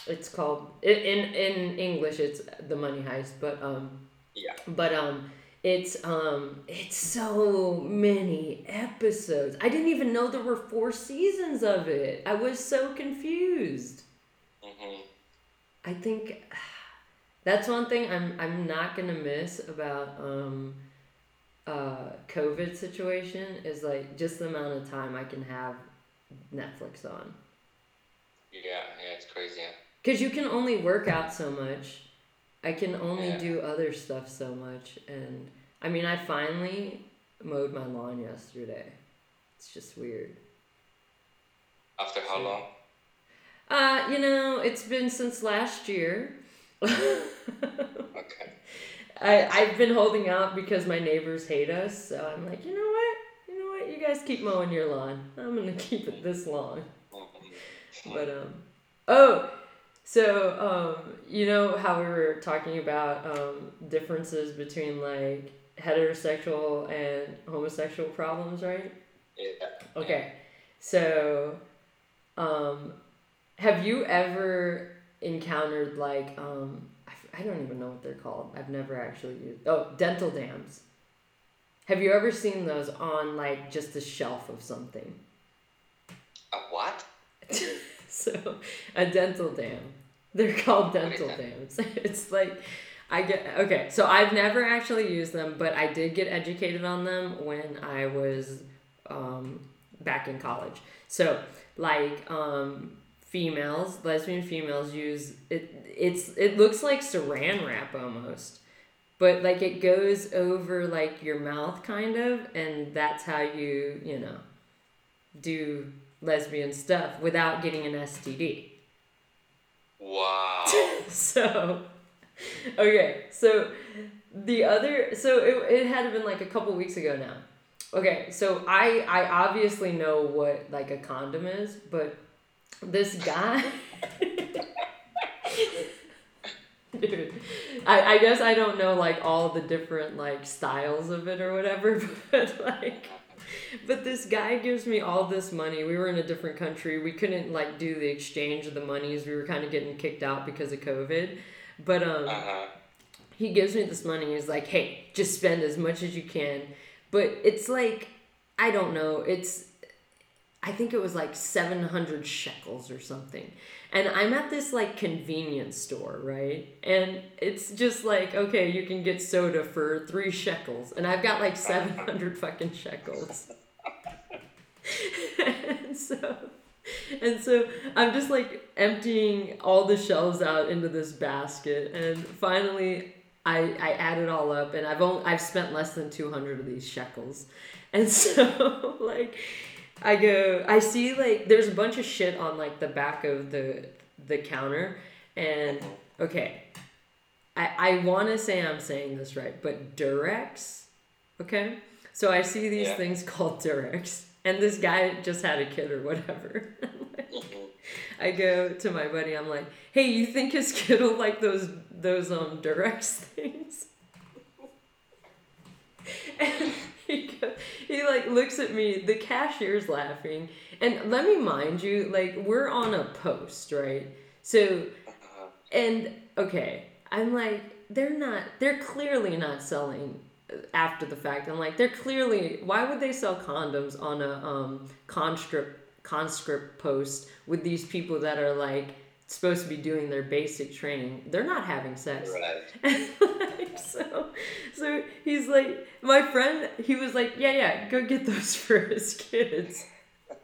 it's called in in in English it's the Money Heist, but um, Yeah. but um, it's um, it's so many episodes. I didn't even know there were four seasons of it. I was so confused. hmm I think that's one thing I'm I'm not gonna miss about um uh COVID situation is like just the amount of time I can have Netflix on. Yeah, yeah, it's crazy. Cause you can only work out so much. I can only Yeah. do other stuff so much and I mean I finally mowed my lawn yesterday. It's just weird. After how So- long? Uh, you know, it's been since last year. Okay. I, I've been holding out because my neighbors hate us, so I'm like, you know what? You know what? You guys keep mowing your lawn. I'm gonna keep it this long. Mhm. But um oh so um you know how we were talking about um differences between like heterosexual and homosexual problems, right? Yeah. Okay. So um have you ever encountered like um I, f- I don't even know what they're called. I've never actually used Oh, dental dams. Have you ever seen those on like just a shelf of something? A what? so a dental dam. They're called dental dams. It's like I get okay, so I've never actually used them, but I did get educated on them when I was um, back in college. So like um, females, lesbian females use it. It's it looks like Saran wrap almost, but like it goes over like your mouth kind of, and that's how you you know do lesbian stuff without getting an STD. Wow. so, okay, so the other, so it, it had been like a couple weeks ago now. Okay, so I I obviously know what like a condom is, but this guy. Dude, I, I guess I don't know like all the different like styles of it or whatever, but like but this guy gives me all this money. We were in a different country. We couldn't like do the exchange of the monies. We were kind of getting kicked out because of COVID. But um Uh huh. he gives me this money. He's like, "Hey, just spend as much as you can." But it's like I don't know. It's I think it was like 700 shekels or something. And I'm at this like convenience store, right? And it's just like, okay, you can get soda for 3 shekels and I've got like 700 fucking shekels. and so and so I'm just like emptying all the shelves out into this basket and finally I, I add it all up and I've only I've spent less than 200 of these shekels. And so like I go I see like there's a bunch of shit on like the back of the the counter and okay. I I want to say I'm saying this right, but Durex, okay? So I see these Yeah. things called Durex and this guy just had a kid or whatever. Mhm. I go to my buddy. I'm like, "Hey, you think his kid will like those those um Durex things?" And he he like looks at me. The cashier's laughing, and let me mind you, like we're on a post, right? So Uh-huh. and okay, I'm like, they're not. They're clearly not selling after the fact. I'm like, they're clearly. Why would they sell condoms on a um conscript conscript post with these people that are like supposed to be doing their basic training, they're not having sex. Right. like, so, so he's like, my friend, he was like, yeah, yeah, go get those for his kids.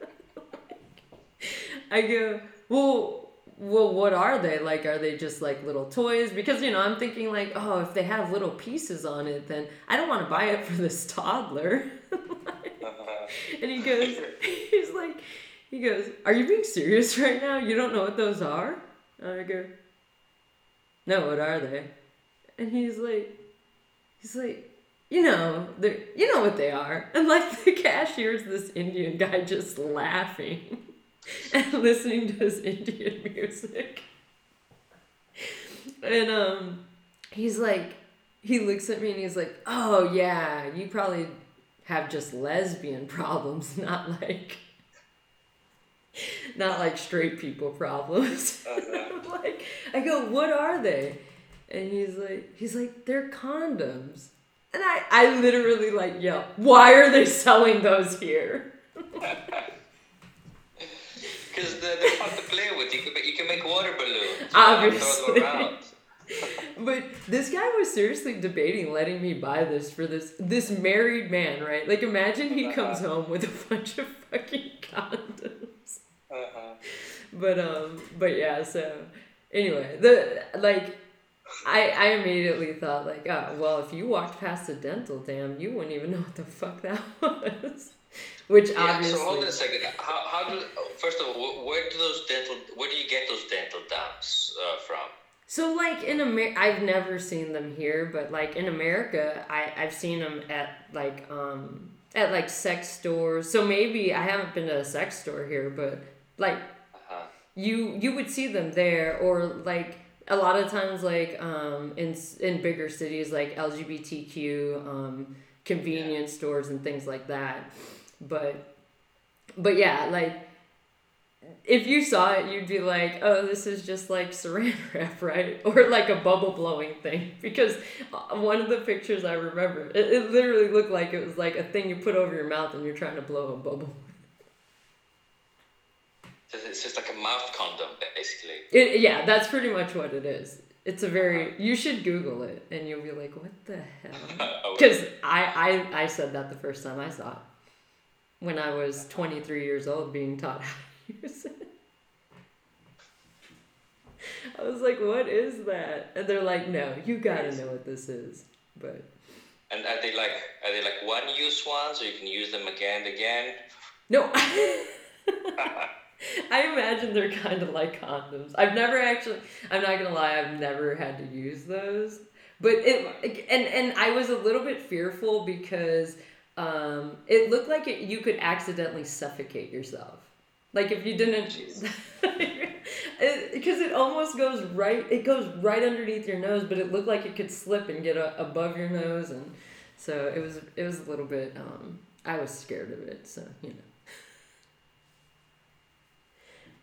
I go, well, well, what are they? Like, are they just like little toys? Because, you know, I'm thinking like, oh, if they have little pieces on it, then I don't want to buy it for this toddler. Uh-huh. and he goes, he's like, he goes, are you being serious right now? You don't know what those are? And I go, no, what are they? And he's like, he's like, you know, they're you know what they are. And like the cashier's this Indian guy just laughing and listening to his Indian music. And um he's like he looks at me and he's like, "Oh yeah, you probably have just lesbian problems, not like not like straight people problems." Uh-huh. like I go, "What are they?" And he's like he's like, "They're condoms." And I I literally like yell, "Why are they selling those here?" Because they're, they're fun to play with. You can, you can make water balloons. Obviously. Throw them around. But this guy was seriously debating letting me buy this for this this married man, right? Like imagine he comes home with a bunch of fucking condoms. Uh-huh. But um but yeah, so anyway, the like I I immediately thought like, oh well if you walked past a dental dam, you wouldn't even know what the fuck that was. Which Yeah, obviously so hold on a second. How, how do first of all, where do those dental where do you get those dental dams uh, from? So like in America, I've never seen them here, but like in America, I I've seen them at like um at like sex stores. So maybe I haven't been to a sex store here, but like Uh-huh. you you would see them there or like a lot of times like um in in bigger cities like LGBTQ um convenience stores and things like that. But but yeah, like if you saw it, you'd be like, "Oh, this is just like saran wrap, right?" Or like a bubble blowing thing. Because uh, one of the pictures I remember, it, it literally looked like it was like a thing you put over your mouth and you're trying to blow a bubble. It's just like a mouth condom, basically. It, yeah, that's pretty much what it is. It's a very. Uh-huh. You should Google it, and you'll be like, "What the hell?" Oh, Because I, I I said that the first time I saw it, when I was uh-huh. 23 years old, being taught how to use it. I was like, "What is that?" And they're like, "No, you gotta know what this is." But and are they like are they like one use ones, or you can use them again and again? no. I imagine they're kind of like condoms. I've never actually. I'm not gonna lie. I've never had to use those. But it and and I was a little bit fearful because um, it looked like it, you could accidentally suffocate yourself. Like if you didn't, choose. because it, almost goes right. It goes right underneath your nose, but it looked like it could slip and get a, above your nose, and so it was. It was a little bit. Um, I was scared of it, so you know.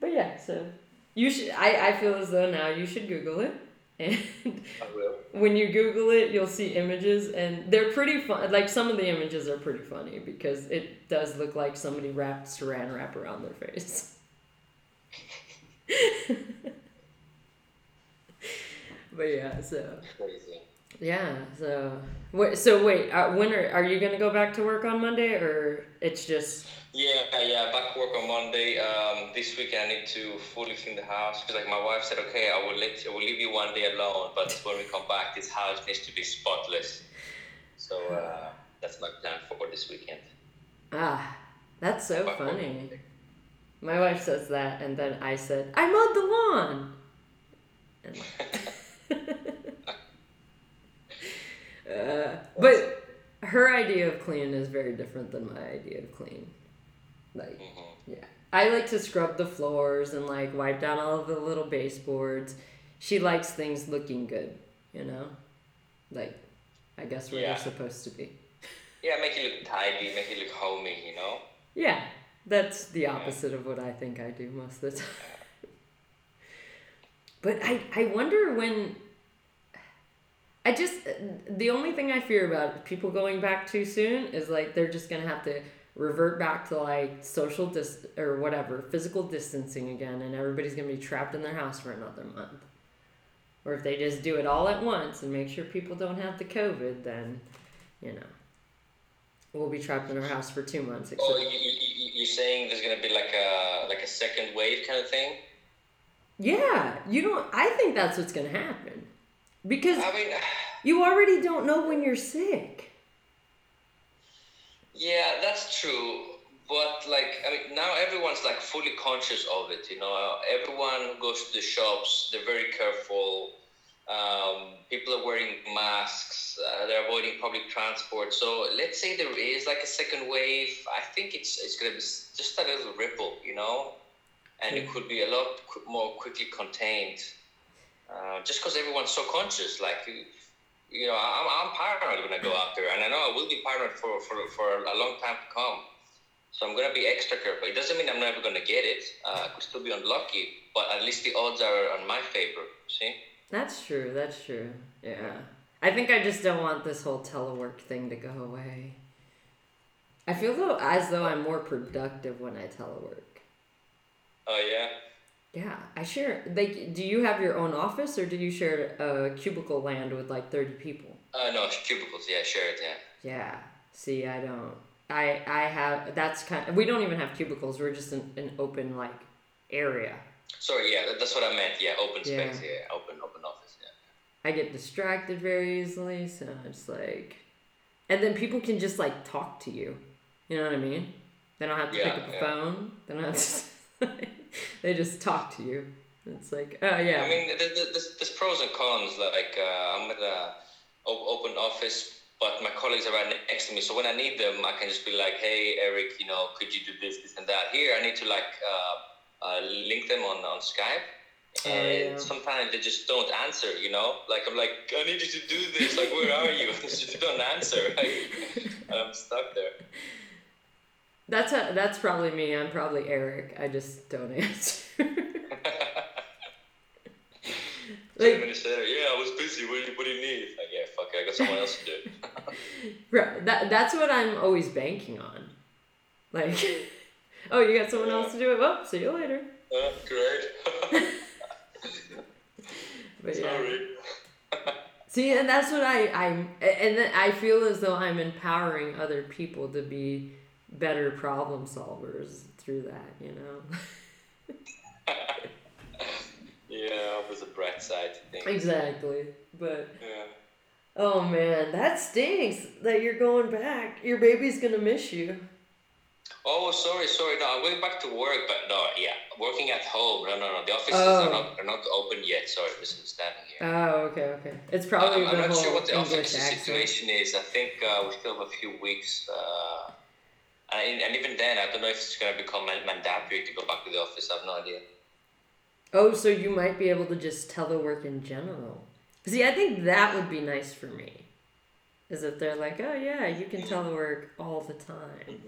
But yeah, so you should. I, I feel as though now you should Google it, and I will. when you Google it, you'll see images, and they're pretty fun. Like some of the images are pretty funny because it does look like somebody wrapped Saran wrap around their face. but yeah, so Crazy. yeah, so wait, so wait, uh, when are are you gonna go back to work on Monday, or it's just Yeah, yeah. Back work on Monday. Um, this weekend I need to fully clean the house because, like, my wife said, okay, I will let I will leave you one day alone, but when we come back, this house needs to be spotless. So uh, that's my plan for this weekend. ah, that's so Back funny. My wife says that, and then I said, I mowed the lawn. And- uh, but her idea of clean is very different than my idea of clean. Like, Mhm. yeah. I like to scrub the floors and like wipe down all of the little baseboards. She likes things looking good, you know? Like, I guess where Yeah. they're supposed to be. Yeah, make it look tidy, make it look homey, you know. Yeah, that's the opposite of what I think I do most of the time. But I, I wonder when. I just. The only thing I fear about people going back too soon is like they're just gonna have to revert back to like social dis or whatever physical distancing again, and everybody's gonna be trapped in their house for another month. Or if they just do it all at once and make sure people don't have the COVID, then you know we'll be trapped in our house for two months. Except- oh, you, you, you're saying there's gonna be like a like a second wave kind of thing? Yeah, you don't. I think that's what's gonna happen because I mean, you already don't know when you're sick. Yeah, that's true. But like, I mean, now everyone's like fully conscious of it. You know, everyone goes to the shops, they're very careful. Um, people are wearing masks. Uh, they're avoiding public transport. So let's say there is like a second wave. I think it's it's gonna be just a little ripple, you know, and it could be a lot more quickly contained. Uh, just because everyone's so conscious, like you know, I'm, I'm paranoid when I go out there, and I know I will be paranoid for, for, for a long time to come. So I'm gonna be extra careful. It doesn't mean I'm never gonna get it. Uh, I could still be unlucky, but at least the odds are on my favor. See? That's true. That's true. Yeah. I think I just don't want this whole telework thing to go away. I feel though as though I'm more productive when I telework. Oh yeah. Yeah, I share. Like, do you have your own office, or do you share a cubicle land with like thirty people? Uh, no, cubicles. Yeah, shared. Yeah. Yeah. See, I don't. I I have. That's kind. Of, we don't even have cubicles. We're just an, an open like area. Sorry. Yeah, that's what I meant. Yeah, open space. Yeah, yeah open open office. Yeah. I get distracted very easily, so it's like, and then people can just like talk to you. You know what I mean? They don't have to yeah, pick up the yeah. phone. They don't have to. they just talk to you. It's like, oh yeah. I mean, there's, there's pros and cons. Like uh, I'm at a open office, but my colleagues are right next to me. So when I need them, I can just be like, hey, Eric, you know, could you do this, this, and that? Here, I need to like uh, uh, link them on on Skype. Oh, and yeah. sometimes they just don't answer, you know. Like I'm like, I need you to do this. Like, where are you? they just don't answer. Like, I'm stuck there. That's a, that's probably me. I'm probably Eric. I just don't answer. like, minutes later, yeah, I was busy. What do you, what do you need? Like, yeah, fuck it, I got someone else to do. right. That that's what I'm always banking on. Like, oh, you got someone yeah. else to do it. Well, see you later. Uh, great. but Sorry. See, and that's what I I'm, and then I feel as though I'm empowering other people to be better problem solvers through that, you know. yeah, with the bright side. Exactly, but. Yeah. Oh man, that stinks that you're going back. Your baby's gonna miss you. Oh, sorry, sorry. No, I'm going back to work, but no, yeah, working at home. No, no, no. The offices oh. are not are not open yet. Sorry, misunderstanding here. Oh, okay, okay. It's probably I'm, I'm not sure what the English office accent. situation is. I think uh, we still have a few weeks. Uh, and, and even then, I don't know if it's going to become mandatory to go back to the office. I have no idea. Oh, so you might be able to just telework in general. See, I think that would be nice for me. Is that they're like, oh yeah, you can telework all the time.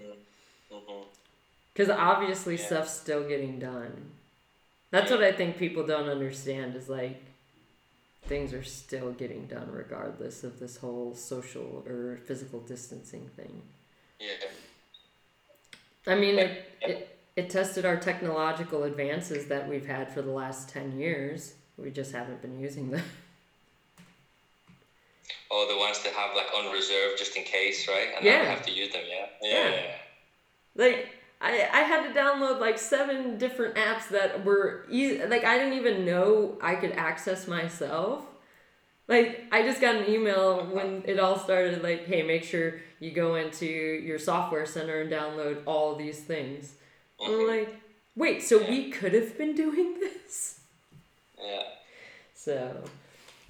Because mm-hmm. mm-hmm. obviously yeah. stuff's still getting done. That's yeah. what I think people don't understand is like things are still getting done regardless of this whole social or physical distancing thing. Yeah. I mean, it, it, it tested our technological advances that we've had for the last 10 years. We just haven't been using them. Oh, the ones that have like on reserve just in case, right? And yeah. have to use them, yeah? Yeah. yeah. Like, I, I had to download like seven different apps that were easy. Like, I didn't even know I could access myself. Like, I just got an email when it all started, like, hey, make sure you go into your software center and download all these things. Mm-hmm. I'm like, wait, so yeah. we could have been doing this? Yeah. So,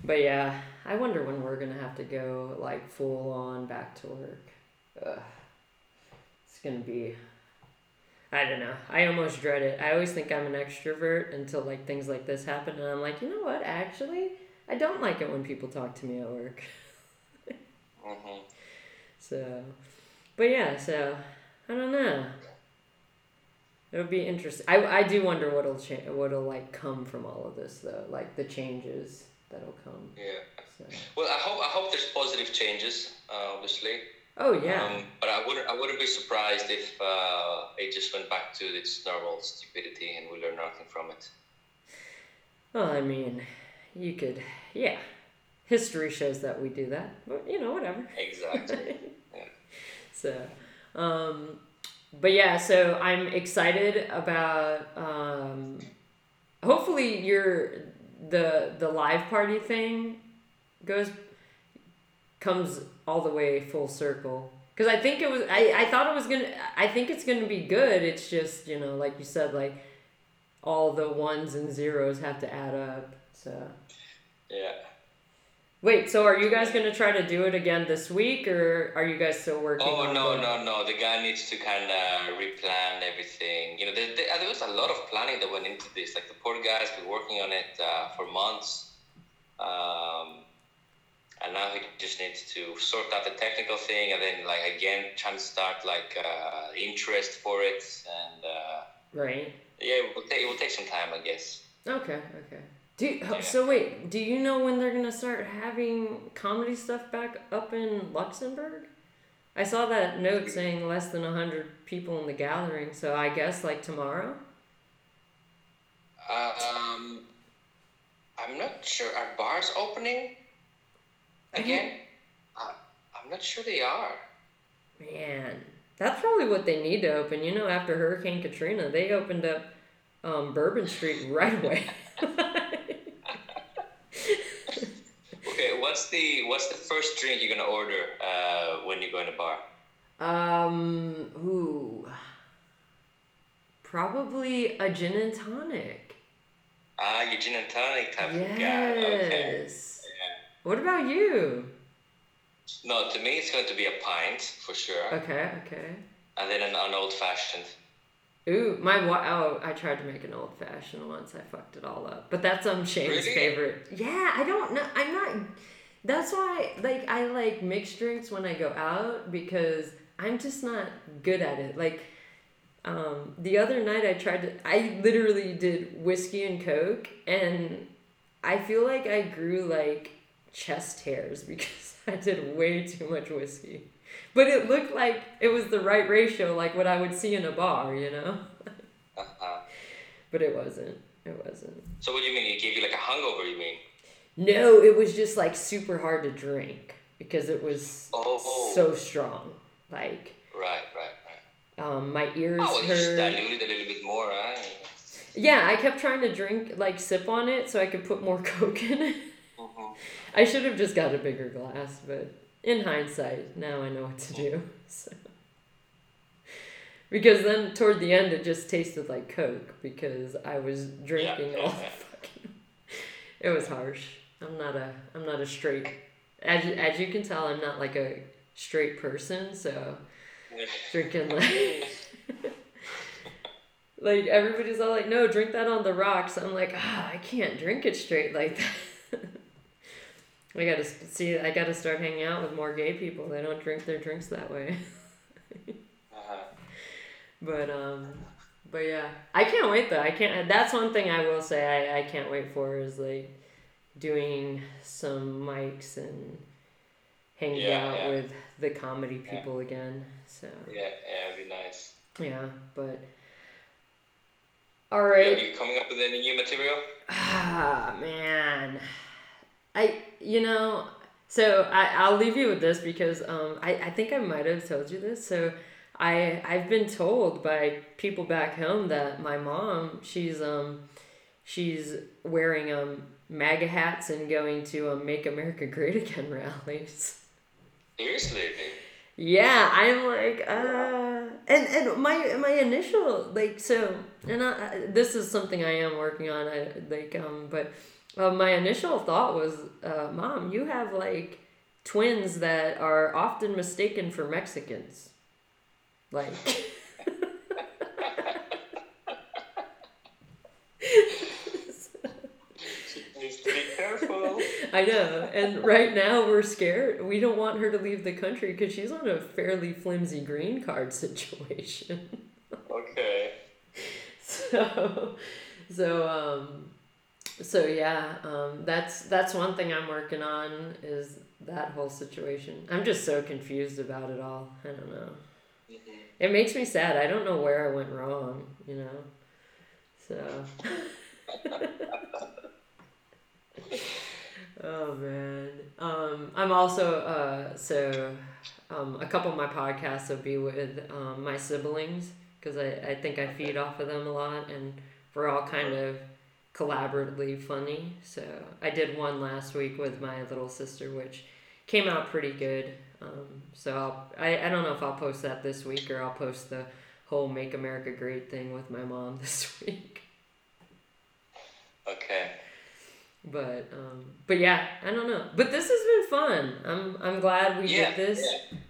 but yeah, I wonder when we're gonna have to go like full on back to work. Ugh. It's gonna be. I don't know. I almost dread it. I always think I'm an extrovert until like things like this happen, and I'm like, you know what? Actually, I don't like it when people talk to me at work. mm-hmm. So, but yeah, so I don't know. It'll be interesting. I, I do wonder what'll change, what'll like come from all of this though, like the changes that'll come. Yeah. So. Well, I hope I hope there's positive changes. Uh, obviously. Oh yeah. Um, but I wouldn't I wouldn't be surprised if uh, it just went back to its normal stupidity and we learn nothing from it. Well, I mean, you could, yeah. History shows that we do that, but you know, whatever. Exactly. yeah. So, um, but yeah, so I'm excited about. Um, hopefully, your the the live party thing goes comes all the way full circle because I think it was I, I thought it was gonna I think it's gonna be good. It's just you know like you said like all the ones and zeros have to add up. So yeah. Wait, so are you guys gonna try to do it again this week, or are you guys still working? Oh on no no no! No. The guy needs to kind of replan everything. You know, there, there, there, was a lot of planning that went into this. Like the poor guy's been working on it uh, for months, um, and now he just needs to sort out the technical thing, and then like again trying to start like uh, interest for it, and uh, right. Yeah, it will take it will take some time, I guess. Okay, okay. Do you, yeah. so wait, do you know when they're gonna start having comedy stuff back up in Luxembourg? I saw that note saying less than hundred people in the gathering, so I guess like tomorrow. Um, I'm not sure. Are bars opening again? Uh, I'm not sure they are. Man, that's probably what they need to open. You know, after Hurricane Katrina, they opened up um, Bourbon Street right away. okay, what's the what's the first drink you're gonna order uh, when you go in a bar? Um, ooh, probably a gin and tonic. Ah, your gin and tonic type yes. of guy. Okay. Yeah. What about you? No, to me it's going to be a pint for sure. Okay, okay. And then an, an old fashioned. Ooh, my oh, I tried to make an old fashioned once. I fucked it all up. But that's um Shane's really? favorite. Yeah, I don't know. I'm not. That's why, like, I like mixed drinks when I go out because I'm just not good at it. Like, um, the other night I tried to. I literally did whiskey and coke, and I feel like I grew like chest hairs because I did way too much whiskey. But it looked like it was the right ratio, like what I would see in a bar, you know? uh-huh. But it wasn't. It wasn't. So what do you mean? It gave you like a hungover, you mean? No, it was just like super hard to drink because it was oh. so strong. Like Right, right, right. Um, my ears oh, well, hurt. Dilute a little bit more, right? Yeah, I kept trying to drink like sip on it so I could put more coke in it. Mm-hmm. I should have just got a bigger glass, but in hindsight, now I know what to do. So. Because then toward the end, it just tasted like Coke because I was drinking yeah, all the fucking. It was harsh. I'm not a. I'm not a straight. As as you can tell, I'm not like a straight person. So, drinking like. like everybody's all like, no, drink that on the rocks. I'm like, ah, I can't drink it straight like that. I gotta see. I gotta start hanging out with more gay people. They don't drink their drinks that way. uh-huh. But um, but yeah, I can't wait though. I can't. That's one thing I will say. I I can't wait for is like doing some mics and hanging yeah, out yeah. with the comedy people yeah. again. So yeah, yeah, it'd be nice. Yeah, but all right. Are you coming up with any new material? Ah man. I you know so I I'll leave you with this because um I I think I might have told you this so I I've been told by people back home that my mom she's um she's wearing um MAGA hats and going to um, Make America Great Again rallies. Seriously. Yeah, I'm like, uh, and and my my initial like so, and I, this is something I am working on. I like um, but well, my initial thought was, uh, Mom, you have like twins that are often mistaken for Mexicans. Like. careful. I know. And right now we're scared. We don't want her to leave the country because she's on a fairly flimsy green card situation. okay. So, so um, so yeah, um, that's that's one thing I'm working on is that whole situation. I'm just so confused about it all. I don't know. Mm-hmm. It makes me sad. I don't know where I went wrong, you know? So. oh, man. Um, I'm also, uh, so, um, a couple of my podcasts will be with um, my siblings because I, I think I feed off of them a lot and we're all kind of collaboratively funny. So I did one last week with my little sister, which came out pretty good. Um, so I'll, I, I don't know if I'll post that this week or I'll post the whole Make America Great thing with my mom this week. Okay. But um, but yeah, I don't know. But this has been fun. I'm I'm glad we Yeah, did this.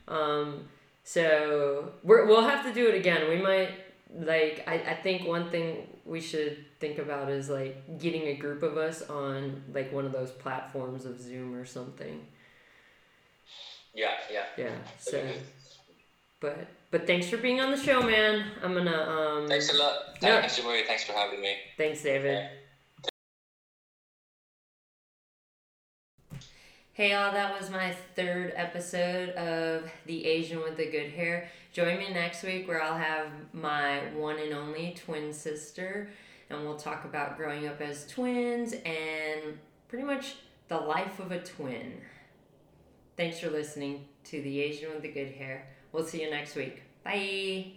Um, so we're, we'll have to do it again. We might like I, I think one thing we should think about is like getting a group of us on like one of those platforms of Zoom or something. Yeah, yeah. Yeah. So That'd be good. but but thanks for being on the show, man. I'm gonna um Thanks a lot. Thanks, Murray. Thanks for having me. Thanks, David. Hey, y'all! that was my third episode of The Asian with the Good Hair. Join me next week where I'll have my one and only twin sister, and we'll talk about growing up as twins and pretty much the life of a twin. Thanks for listening to The Asian with the Good Hair. We'll see you next week. Bye.